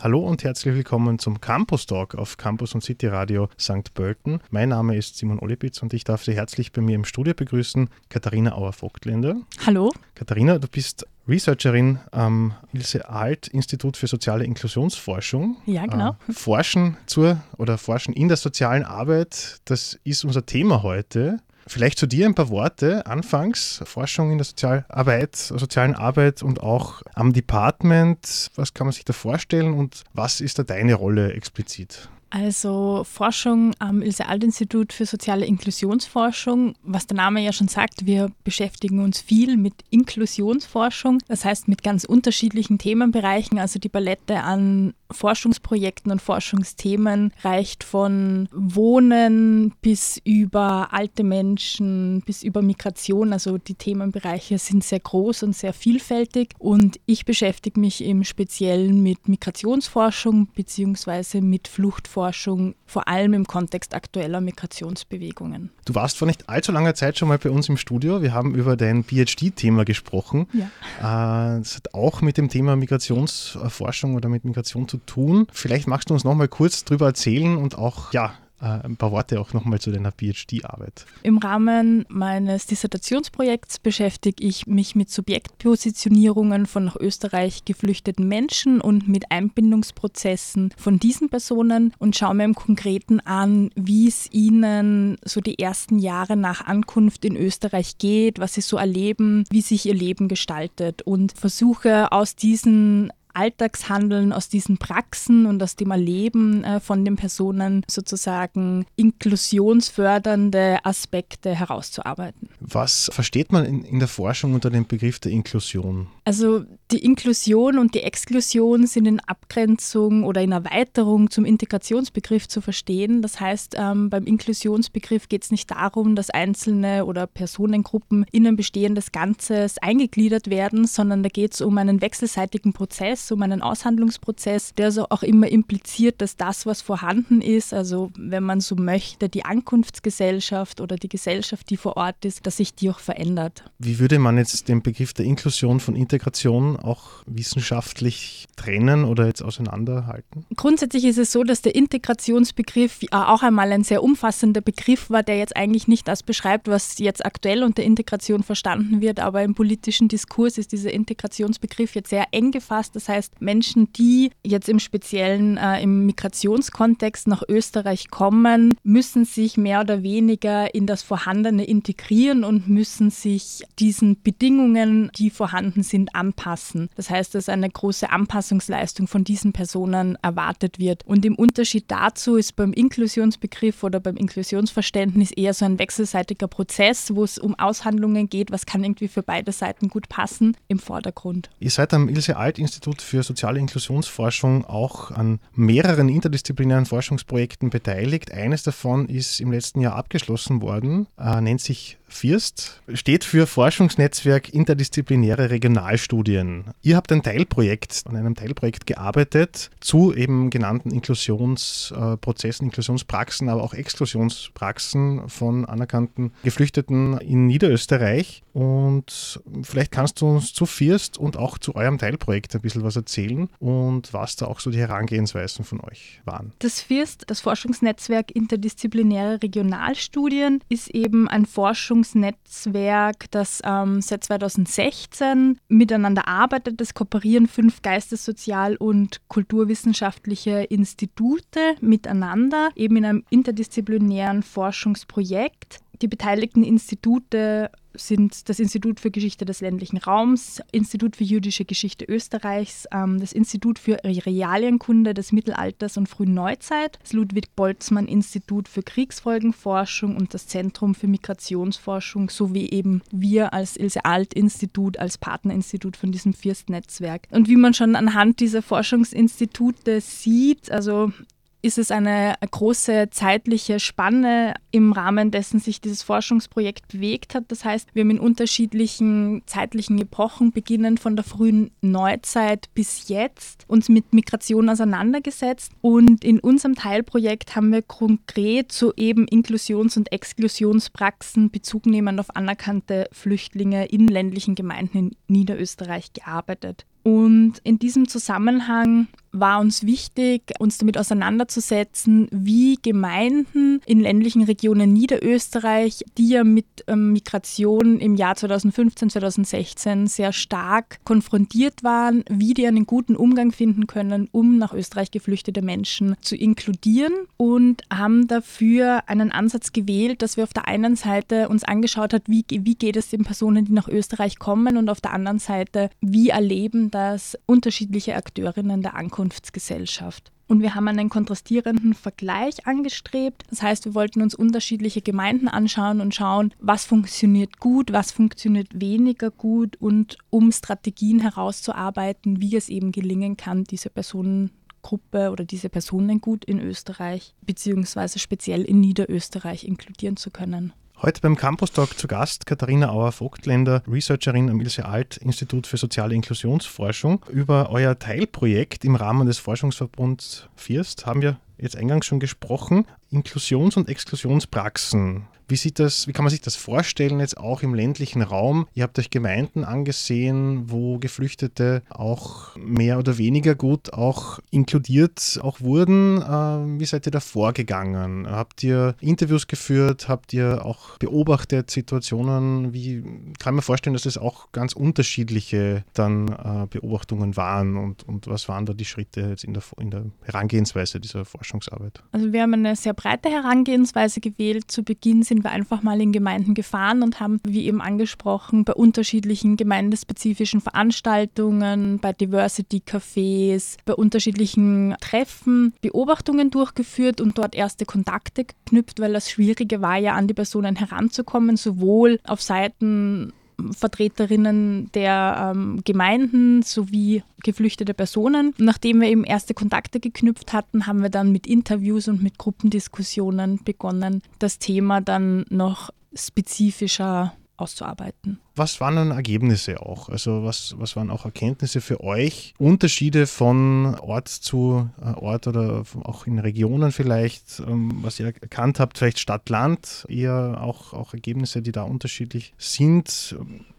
Hallo und herzlich willkommen zum Campus Talk auf Campus und City Radio St. Pölten. Mein Name ist Simon Olipitz und ich darf Sie herzlich bei mir im Studio begrüßen, Katharina Auer-Vogtländer. Hallo. Katharina, du bist Researcherin am Ilse Alt Institut für soziale Inklusionsforschung. Ja, genau. Äh, forschen zur oder forschen in der sozialen Arbeit, das ist unser Thema heute. Vielleicht zu dir ein paar Worte. Anfangs Forschung in der Sozialarbeit, sozialen Arbeit und auch am Department. Was kann man sich da vorstellen und was ist da deine Rolle explizit? Also Forschung am Ilse-Alt-Institut für soziale Inklusionsforschung, was der Name ja schon sagt, wir beschäftigen uns viel mit Inklusionsforschung, das heißt mit ganz unterschiedlichen Themenbereichen. Also die Palette an Forschungsprojekten und Forschungsthemen reicht von Wohnen bis über alte Menschen, bis über Migration. Also die Themenbereiche sind sehr groß und sehr vielfältig. Und ich beschäftige mich im Speziellen mit Migrationsforschung bzw. mit Fluchtforschung, vor allem im Kontext aktueller Migrationsbewegungen. Du warst vor nicht allzu langer Zeit schon mal bei uns im Studio. Wir haben über dein PhD-Thema gesprochen. Ja. Äh, das hat auch mit dem Thema Migrationsforschung oder mit Migration zu tun. Vielleicht magst du uns noch mal kurz darüber erzählen und auch ja, äh, ein paar Worte auch nochmal zu deiner PhD-Arbeit. Im Rahmen meines Dissertationsprojekts beschäftige ich mich mit Subjektpositionierungen von nach Österreich geflüchteten Menschen und mit Einbindungsprozessen von diesen Personen und schaue mir im Konkreten an, wie es ihnen so die ersten Jahre nach Ankunft in Österreich geht, was sie so erleben, wie sich ihr Leben gestaltet und versuche aus diesen Alltagshandeln, aus diesen Praxen und aus dem Erleben äh, von den Personen sozusagen inklusionsfördernde Aspekte herauszuarbeiten. Was versteht man in, in der Forschung unter dem Begriff der Inklusion? Also die Inklusion und die Exklusion sind in Abgrenzung oder in Erweiterung zum Integrationsbegriff zu verstehen. Das heißt, ähm, beim Inklusionsbegriff geht es nicht darum, dass einzelne oder Personengruppen in ein bestehendes Ganzes eingegliedert werden, sondern da geht es um einen wechselseitigen Prozess, um einen Aushandlungsprozess, der so auch immer impliziert, dass das, was vorhanden ist, also wenn man so möchte, die Ankunftsgesellschaft oder die Gesellschaft, die vor Ort ist, dass sich die auch verändert. Wie würde man jetzt den Begriff der Inklusion von Integration Integration auch wissenschaftlich trennen oder jetzt auseinanderhalten? Grundsätzlich ist es so, dass der Integrationsbegriff auch einmal ein sehr umfassender Begriff war, der jetzt eigentlich nicht das beschreibt, was jetzt aktuell unter Integration verstanden wird, aber im politischen Diskurs ist dieser Integrationsbegriff jetzt sehr eng gefasst. Das heißt, Menschen, die jetzt im speziellen äh, im Migrationskontext nach Österreich kommen, müssen sich mehr oder weniger in das Vorhandene integrieren und müssen sich diesen Bedingungen, die vorhanden sind, anpassen. Das heißt, dass eine große Anpassungsleistung von diesen Personen erwartet wird. Und im Unterschied dazu ist beim Inklusionsbegriff oder beim Inklusionsverständnis eher so ein wechselseitiger Prozess, wo es um Aushandlungen geht, was kann irgendwie für beide Seiten gut passen, im Vordergrund. Ihr seid am Ilse Alt Institut für soziale Inklusionsforschung auch an mehreren interdisziplinären Forschungsprojekten beteiligt. Eines davon ist im letzten Jahr abgeschlossen worden, äh, nennt sich FIRST steht für Forschungsnetzwerk Interdisziplinäre Regionalstudien. Ihr habt ein Teilprojekt, an einem Teilprojekt gearbeitet zu eben genannten Inklusionsprozessen, Inklusionspraxen, aber auch Exklusionspraxen von anerkannten Geflüchteten in Niederösterreich. Und vielleicht kannst du uns zu FIRST und auch zu eurem Teilprojekt ein bisschen was erzählen und was da auch so die Herangehensweisen von euch waren. Das FIRST, das Forschungsnetzwerk Interdisziplinäre Regionalstudien, ist eben ein Forschungsnetzwerk, das ähm, seit 2016 miteinander arbeitet. Es kooperieren fünf geistessozial- und kulturwissenschaftliche Institute miteinander, eben in einem interdisziplinären Forschungsprojekt. Die beteiligten Institute sind das Institut für Geschichte des ländlichen Raums, Institut für jüdische Geschichte Österreichs, ähm, das Institut für Realienkunde des Mittelalters und frühen Neuzeit, das Ludwig-Boltzmann-Institut für Kriegsfolgenforschung und das Zentrum für Migrationsforschung sowie eben wir als Ilse-Alt-Institut als Partnerinstitut von diesem First-Netzwerk. Und wie man schon anhand dieser Forschungsinstitute sieht, also ist es eine große zeitliche Spanne, im Rahmen dessen sich dieses Forschungsprojekt bewegt hat. Das heißt, wir haben in unterschiedlichen zeitlichen Epochen, beginnend von der frühen Neuzeit bis jetzt, uns mit Migration auseinandergesetzt. Und in unserem Teilprojekt haben wir konkret zu eben Inklusions- und Exklusionspraxen Bezug nehmend auf anerkannte Flüchtlinge in ländlichen Gemeinden in Niederösterreich gearbeitet. Und in diesem Zusammenhang war uns wichtig, uns damit auseinanderzusetzen, wie Gemeinden in ländlichen Regionen Niederösterreich, die ja mit ähm, Migration im Jahr 2015, 2016 sehr stark konfrontiert waren, wie die einen guten Umgang finden können, um nach Österreich geflüchtete Menschen zu inkludieren und haben dafür einen Ansatz gewählt, dass wir auf der einen Seite uns angeschaut hat, wie, wie geht es den Personen, die nach Österreich kommen und auf der anderen Seite, wie erleben das unterschiedliche Akteurinnen der Ankunftsgesellschaft. Und wir haben einen kontrastierenden Vergleich angestrebt. Das heißt, wir wollten uns unterschiedliche Gemeinden anschauen und schauen, was funktioniert gut, was funktioniert weniger gut und um Strategien herauszuarbeiten, wie es eben gelingen kann, diese Personengruppe oder diese Personen gut in Österreich beziehungsweise speziell in Niederösterreich inkludieren zu können. Heute beim Campus Talk zu Gast Katharina Auer-Vogtländer, Researcherin am Ilse Alt Institut für soziale Inklusionsforschung. Über euer Teilprojekt im Rahmen des Forschungsverbunds FIRST haben wir jetzt eingangs schon gesprochen. Inklusions- und Exklusionspraxen wie, sieht das, wie kann man sich das vorstellen, jetzt auch im ländlichen Raum? Ihr habt euch Gemeinden angesehen, wo Geflüchtete auch mehr oder weniger gut auch inkludiert auch wurden. Ähm, wie seid ihr da vorgegangen? Habt ihr Interviews geführt? Habt ihr auch beobachtet Situationen? Wie kann man vorstellen, dass es auch ganz unterschiedliche dann äh, Beobachtungen waren und, und was waren da die Schritte jetzt in der, in der Herangehensweise dieser Forschungsarbeit? Also wir haben eine sehr breite Herangehensweise gewählt. Zu Beginn sind wir einfach mal in Gemeinden gefahren und haben, wie eben angesprochen, bei unterschiedlichen gemeindespezifischen Veranstaltungen, bei Diversity-Cafés, bei unterschiedlichen Treffen Beobachtungen durchgeführt und dort erste Kontakte geknüpft, weil das Schwierige war ja, an die Personen heranzukommen, sowohl auf Seiten Vertreterinnen der ähm, Gemeinden sowie geflüchtete Personen. Nachdem wir eben erste Kontakte geknüpft hatten, haben wir dann mit Interviews und mit Gruppendiskussionen begonnen, das Thema dann noch spezifischer auszuarbeiten. Was waren dann Ergebnisse auch? Also was, was waren auch Erkenntnisse für euch? Unterschiede von Ort zu äh, Ort oder auch in Regionen vielleicht, ähm, was ihr erkannt habt, vielleicht Stadt-Land, eher auch, auch Ergebnisse, die da unterschiedlich sind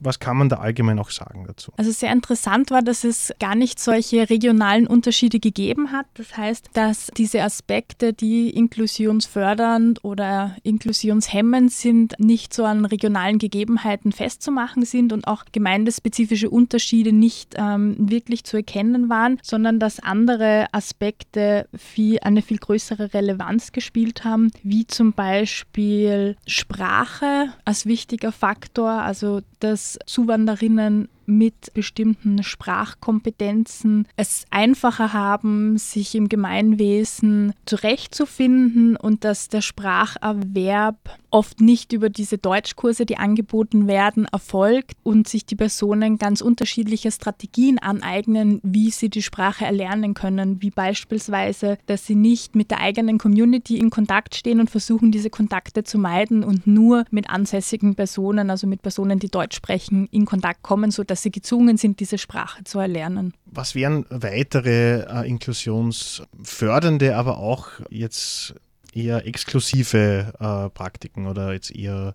was kann man da allgemein auch sagen dazu? Also sehr interessant war, dass es gar nicht solche regionalen Unterschiede gegeben hat. Das heißt, dass diese Aspekte, die inklusionsfördernd oder inklusionshemmend sind, nicht so an regionalen Gegebenheiten festzumachen sind und auch gemeindespezifische Unterschiede nicht ähm, wirklich zu erkennen waren, sondern dass andere Aspekte viel, eine viel größere Relevanz gespielt haben, wie zum Beispiel Sprache als wichtiger Faktor, also dass Zuwanderinnen mit bestimmten Sprachkompetenzen es einfacher haben, sich im Gemeinwesen zurechtzufinden und dass der Spracherwerb oft nicht über diese Deutschkurse, die angeboten werden, erfolgt und sich die Personen ganz unterschiedliche Strategien aneignen, wie sie die Sprache erlernen können, wie beispielsweise, dass sie nicht mit der eigenen Community in Kontakt stehen und versuchen, diese Kontakte zu meiden und nur mit ansässigen Personen, also mit Personen, die Deutsch sprechen, in Kontakt kommen, sodass dass sie gezwungen sind, diese Sprache zu erlernen. Was wären weitere äh, inklusionsfördernde, aber auch jetzt eher exklusive äh, Praktiken oder jetzt eher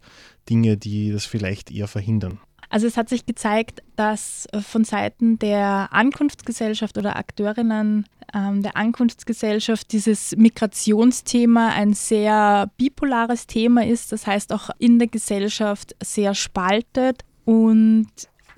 Dinge, die das vielleicht eher verhindern? Also es hat sich gezeigt, dass äh, von Seiten der Ankunftsgesellschaft oder Akteurinnen ähm, der Ankunftsgesellschaft dieses Migrationsthema ein sehr bipolares Thema ist, das heißt auch in der Gesellschaft sehr spaltet und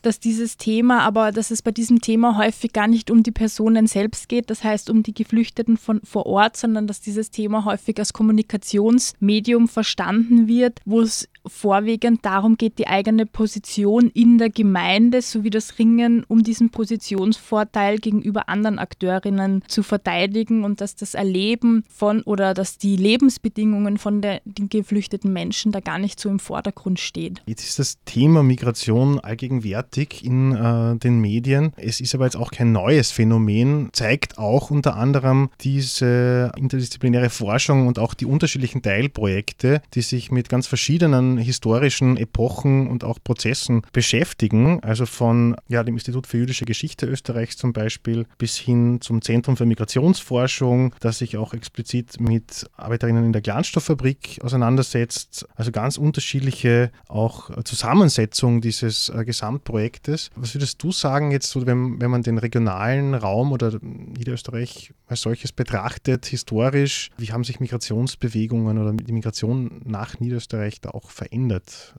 dass dieses Thema, aber dass es bei diesem Thema häufig gar nicht um die Personen selbst geht, das heißt um die Geflüchteten von vor Ort, sondern dass dieses Thema häufig als Kommunikationsmedium verstanden wird, wo es vorwiegend darum geht, die eigene Position in der Gemeinde sowie das Ringen um diesen Positionsvorteil gegenüber anderen Akteurinnen zu verteidigen und dass das Erleben von oder dass die Lebensbedingungen von der, den geflüchteten Menschen da gar nicht so im Vordergrund steht. Jetzt ist das Thema Migration allgegenwärtig in äh, den Medien. Es ist aber jetzt auch kein neues Phänomen, zeigt auch unter anderem diese interdisziplinäre Forschung und auch die unterschiedlichen Teilprojekte, die sich mit ganz verschiedenen historischen Epochen und auch Prozessen beschäftigen. Also von ja, dem Institut für jüdische Geschichte Österreichs zum Beispiel bis hin zum Zentrum für Migrationsforschung, das sich auch explizit mit Arbeiterinnen in der Glanzstofffabrik auseinandersetzt. Also ganz unterschiedliche auch Zusammensetzung dieses äh, Gesamtprojektes. Was würdest du sagen jetzt, so, wenn, wenn man den regionalen Raum oder Niederösterreich als solches betrachtet, historisch, wie haben sich Migrationsbewegungen oder die Migration nach Niederösterreich da auch verändert?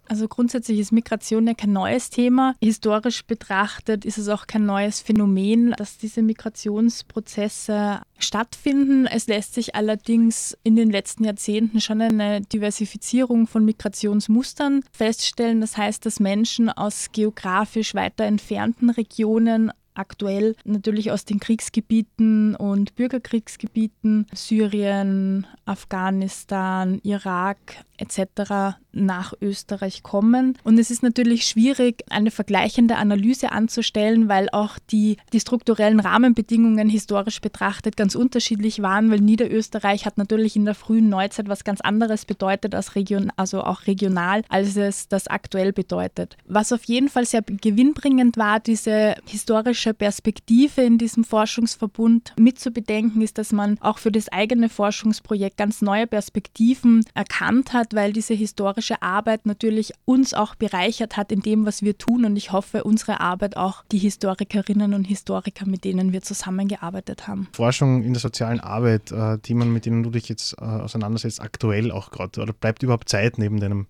Also grundsätzlich ist Migration ja kein neues Thema. Historisch betrachtet ist es auch kein neues Phänomen, dass diese Migrationsprozesse stattfinden. Es lässt sich allerdings in den letzten Jahrzehnten schon eine Diversifizierung von Migrationsmustern feststellen. Das heißt, dass Menschen aus geografisch weiter entfernten Regionen aktuell natürlich aus den Kriegsgebieten und Bürgerkriegsgebieten, Syrien, Afghanistan, Irak etc. nach Österreich kommen. Und es ist natürlich schwierig, eine vergleichende Analyse anzustellen, weil auch die, die strukturellen Rahmenbedingungen historisch betrachtet ganz unterschiedlich waren, weil Niederösterreich hat natürlich in der frühen Neuzeit was ganz anderes bedeutet als region, also auch regional, als es das aktuell bedeutet. Was auf jeden Fall sehr gewinnbringend war, diese historische Perspektive in diesem Forschungsverbund mitzubedenken, ist, dass man auch für das eigene Forschungsprojekt ganz neue Perspektiven erkannt hat, weil diese historische Arbeit natürlich uns auch bereichert hat in dem, was wir tun. Und ich hoffe, unsere Arbeit auch die Historikerinnen und Historiker, mit denen wir zusammengearbeitet haben. Forschung in der sozialen Arbeit, äh, die man, mit denen du dich jetzt äh, auseinandersetzt, aktuell auch gerade, oder bleibt überhaupt Zeit neben deinem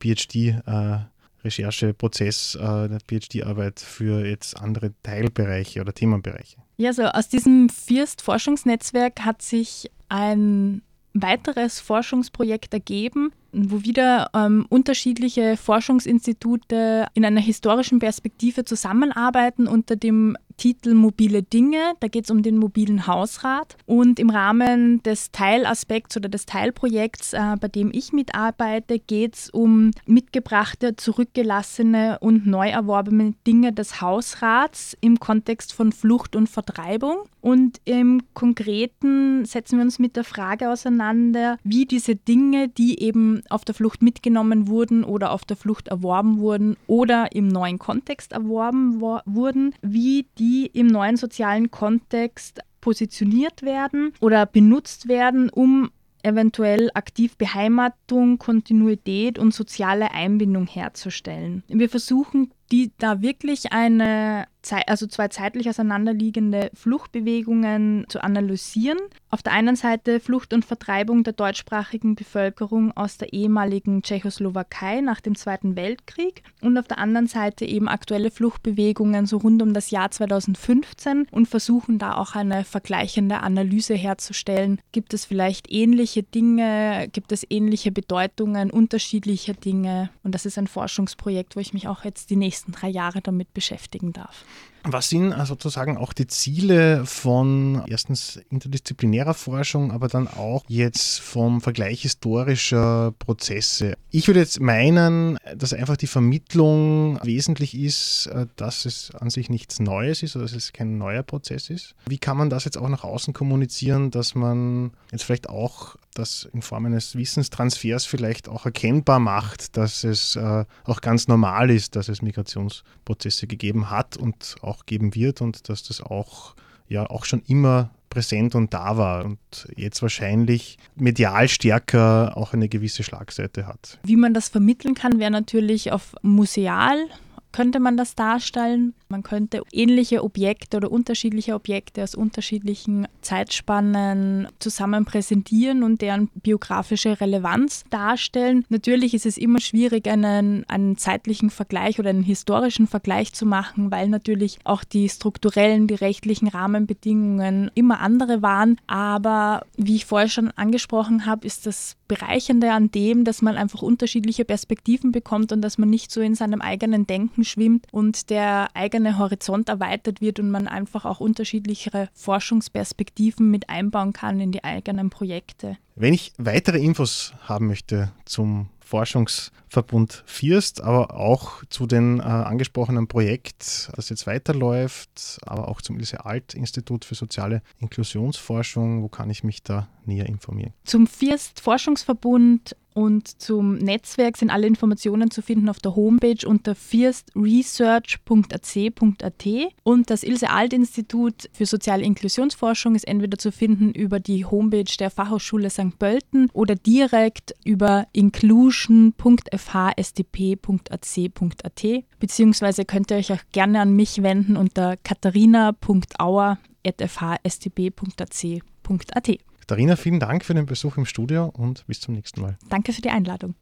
PhD? Äh, Rechercheprozess der PhD-Arbeit für jetzt andere Teilbereiche oder Themenbereiche? Ja, so aus diesem FIRST-Forschungsnetzwerk hat sich ein weiteres Forschungsprojekt ergeben, wo wieder ähm, unterschiedliche Forschungsinstitute in einer historischen Perspektive zusammenarbeiten unter dem Titel Mobile Dinge. Da geht es um den mobilen Hausrat. Und im Rahmen des Teilaspekts oder des Teilprojekts, äh, bei dem ich mitarbeite, geht es um mitgebrachte, zurückgelassene und neu erworbene Dinge des Hausrats im Kontext von Flucht und Vertreibung. Und im Konkreten setzen wir uns mit der Frage auseinander, wie diese Dinge, die eben auf der Flucht mitgenommen wurden oder auf der Flucht erworben wurden oder im neuen Kontext erworben wurden, wie die im neuen sozialen Kontext positioniert werden oder benutzt werden, um eventuell aktiv Beheimatung, Kontinuität und soziale Einbindung herzustellen. Wir versuchen die da wirklich eine, also zwei zeitlich auseinanderliegende Fluchtbewegungen zu analysieren. Auf der einen Seite Flucht und Vertreibung der deutschsprachigen Bevölkerung aus der ehemaligen Tschechoslowakei nach dem Zweiten Weltkrieg und auf der anderen Seite eben aktuelle Fluchtbewegungen so rund um das Jahr 2015 und versuchen da auch eine vergleichende Analyse herzustellen. Gibt es vielleicht ähnliche Dinge, gibt es ähnliche Bedeutungen unterschiedlicher Dinge und das ist ein Forschungsprojekt, wo ich mich auch jetzt die nächsten nächsten drei Jahre damit beschäftigen darf. Was sind äh, sozusagen auch die Ziele von erstens interdisziplinärer Forschung, aber dann auch jetzt vom Vergleich historischer Prozesse? Ich würde jetzt meinen, dass einfach die Vermittlung wesentlich ist, äh, dass es an sich nichts Neues ist oder dass es kein neuer Prozess ist. Wie kann man das jetzt auch nach außen kommunizieren, dass man jetzt vielleicht auch das in Form eines Wissenstransfers vielleicht auch erkennbar macht, dass es äh, auch ganz normal ist, dass es Migrationsprozesse gegeben hat und auch auch geben wird und dass das auch ja auch schon immer präsent und da war und jetzt wahrscheinlich medial stärker auch eine gewisse Schlagseite hat. Wie man das vermitteln kann, wäre natürlich auf museal könnte man das darstellen. Man könnte ähnliche Objekte oder unterschiedliche Objekte aus unterschiedlichen Zeitspannen zusammen präsentieren und deren biografische Relevanz darstellen. Natürlich ist es immer schwierig, einen, einen zeitlichen Vergleich oder einen historischen Vergleich zu machen, weil natürlich auch die strukturellen, die rechtlichen Rahmenbedingungen immer andere waren. Aber wie ich vorher schon angesprochen habe, ist das Bereichende an dem, dass man einfach unterschiedliche Perspektiven bekommt und dass man nicht so in seinem eigenen Denken schwimmt und der eigene Horizont erweitert wird und man einfach auch unterschiedlichere Forschungsperspektiven mit einbauen kann in die eigenen Projekte. Wenn ich weitere Infos haben möchte zum Forschungsverbund FIRST, aber auch zu dem äh, angesprochenen Projekt, das jetzt weiterläuft, aber auch zum Ilse Alt Institut für soziale Inklusionsforschung. Wo kann ich mich da näher informieren? Zum FIRST Forschungsverbund Und zum Netzwerk sind alle Informationen zu finden auf der Homepage unter firstresearch.ac.at. Und das Ilse-Alt-Institut für soziale Inklusionsforschung ist entweder zu finden über die Homepage der Fachhochschule St. Pölten oder direkt über inclusion.fhsdp.ac.at. Beziehungsweise könnt ihr euch auch gerne an mich wenden unter katharina.auer.fhsdp.ac.at. Katharina, vielen Dank für den Besuch im Studio und bis zum nächsten Mal. Danke für die Einladung.